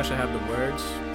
I should have the words.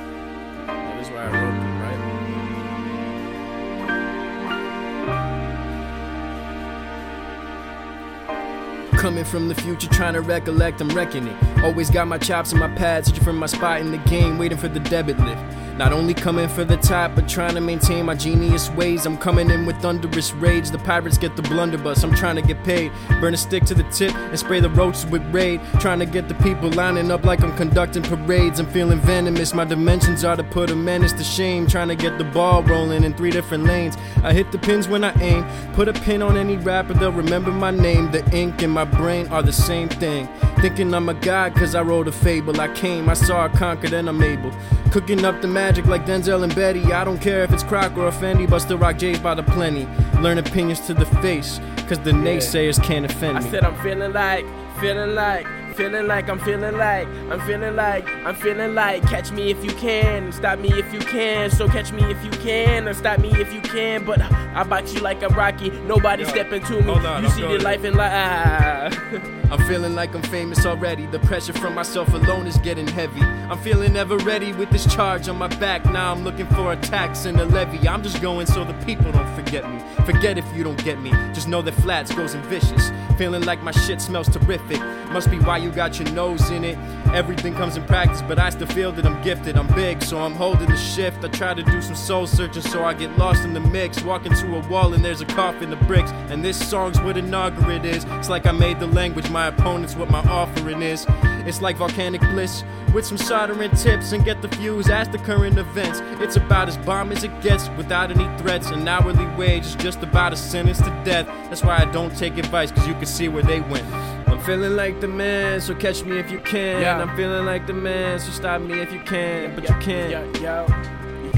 Coming from the future, trying to recollect, I'm wrecking it. Always got my chops and my pads, searching for my spot in the game, waiting for the debit lift. Not only coming for the top, but trying to maintain my genius ways. I'm coming in with thunderous rage. The pirates get the blunderbuss. I'm trying to get paid. Burn a stick to the tip and spray the roaches with raid. Trying to get the people lining up like I'm conducting parades. I'm feeling venomous. My dimensions are to put a menace to shame. Trying to get the ball rolling in three different lanes. I hit the pins when I aim. Put a pin on any rapper, they'll remember my name. The ink in my brain are the same thing. Thinking I'm a god cause I wrote a fable. I came, I saw, I conquered, and I'm able. Cooking up the magic like Denzel and Betty. I don't care if it's Croc or a Fendi, but still rock J's by the plenty. Learn opinions to the face, cause the naysayers can't offend me. I said I'm feeling like, feeling like, feeling like I'm feeling like, I'm feeling like, I'm feeling like. Catch me if you can, stop me if you can. So catch me if you can, and stop me if you can. But I box you like a Rocky, nobody stepping to me. on, you I'm see the life in life. I'm feeling like I'm famous already. The pressure from myself alone is getting heavy. I'm feeling ever ready with this charge on my back. Now I'm looking for a tax and a levy. I'm just going so the people don't forget me. Forget if you don't get me. Just know that flats goes and vicious. Feeling like my shit smells terrific. Must be why you got your nose in it. Everything comes in practice, but I still feel that I'm gifted. I'm big, so I'm holding the shift. I try to do some soul searching, so I get lost in the mix. Walk into a wall and there's a coffin of bricks. And this song's what inaugurate is. It's like I made the language, my opponent's what my offering is. It's like volcanic bliss with some soldering tips and get the fuse. Ask the current events. It's about as bomb as it gets without any threats. An hourly wage is just about a sentence to death. That's why I don't take advice, cause you can see where they went. I'm feeling like the man, so catch me if you can. Yeah. I'm feeling like the man, so stop me if you can. But you can't. Yo, yo,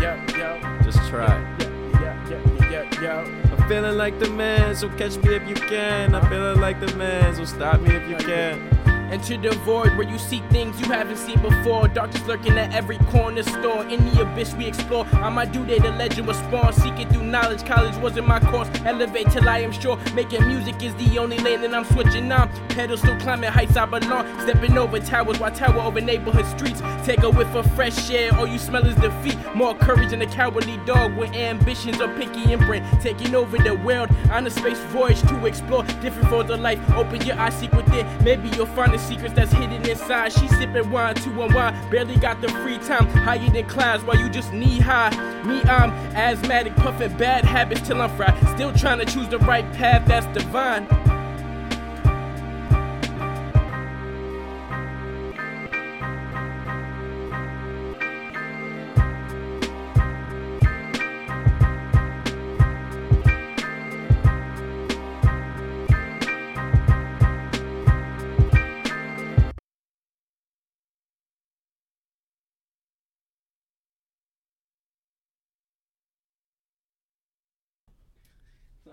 yo, yo, Just try. I'm feeling like the man, so catch me if you can. I'm feeling like the man, so stop me if you can. Enter the void where you see things you haven't seen before. Darkness lurking at every corner store. In the abyss we explore. On my due day, the legend was spawned. Seeking through knowledge, college wasn't my course. Elevate till I am sure. Making music is the only lane that I'm switching on. Pedals still climbing heights I belong. Stepping over towers while tower over neighborhood streets. Take a whiff of fresh air. All you smell is defeat. More courage than a cowardly dog with ambitions of pinky imprint. Taking over the world on a space voyage to explore different forms of life. Open your eyes, seek within. Maybe you'll find the secrets that's hidden inside. She sipping wine two to unwind. Barely got the free time. Higher than clouds while you just knee high. Me, I'm asthmatic, puffing bad habits till I'm fried. Still trying to choose the right path that's divine.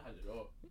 At all.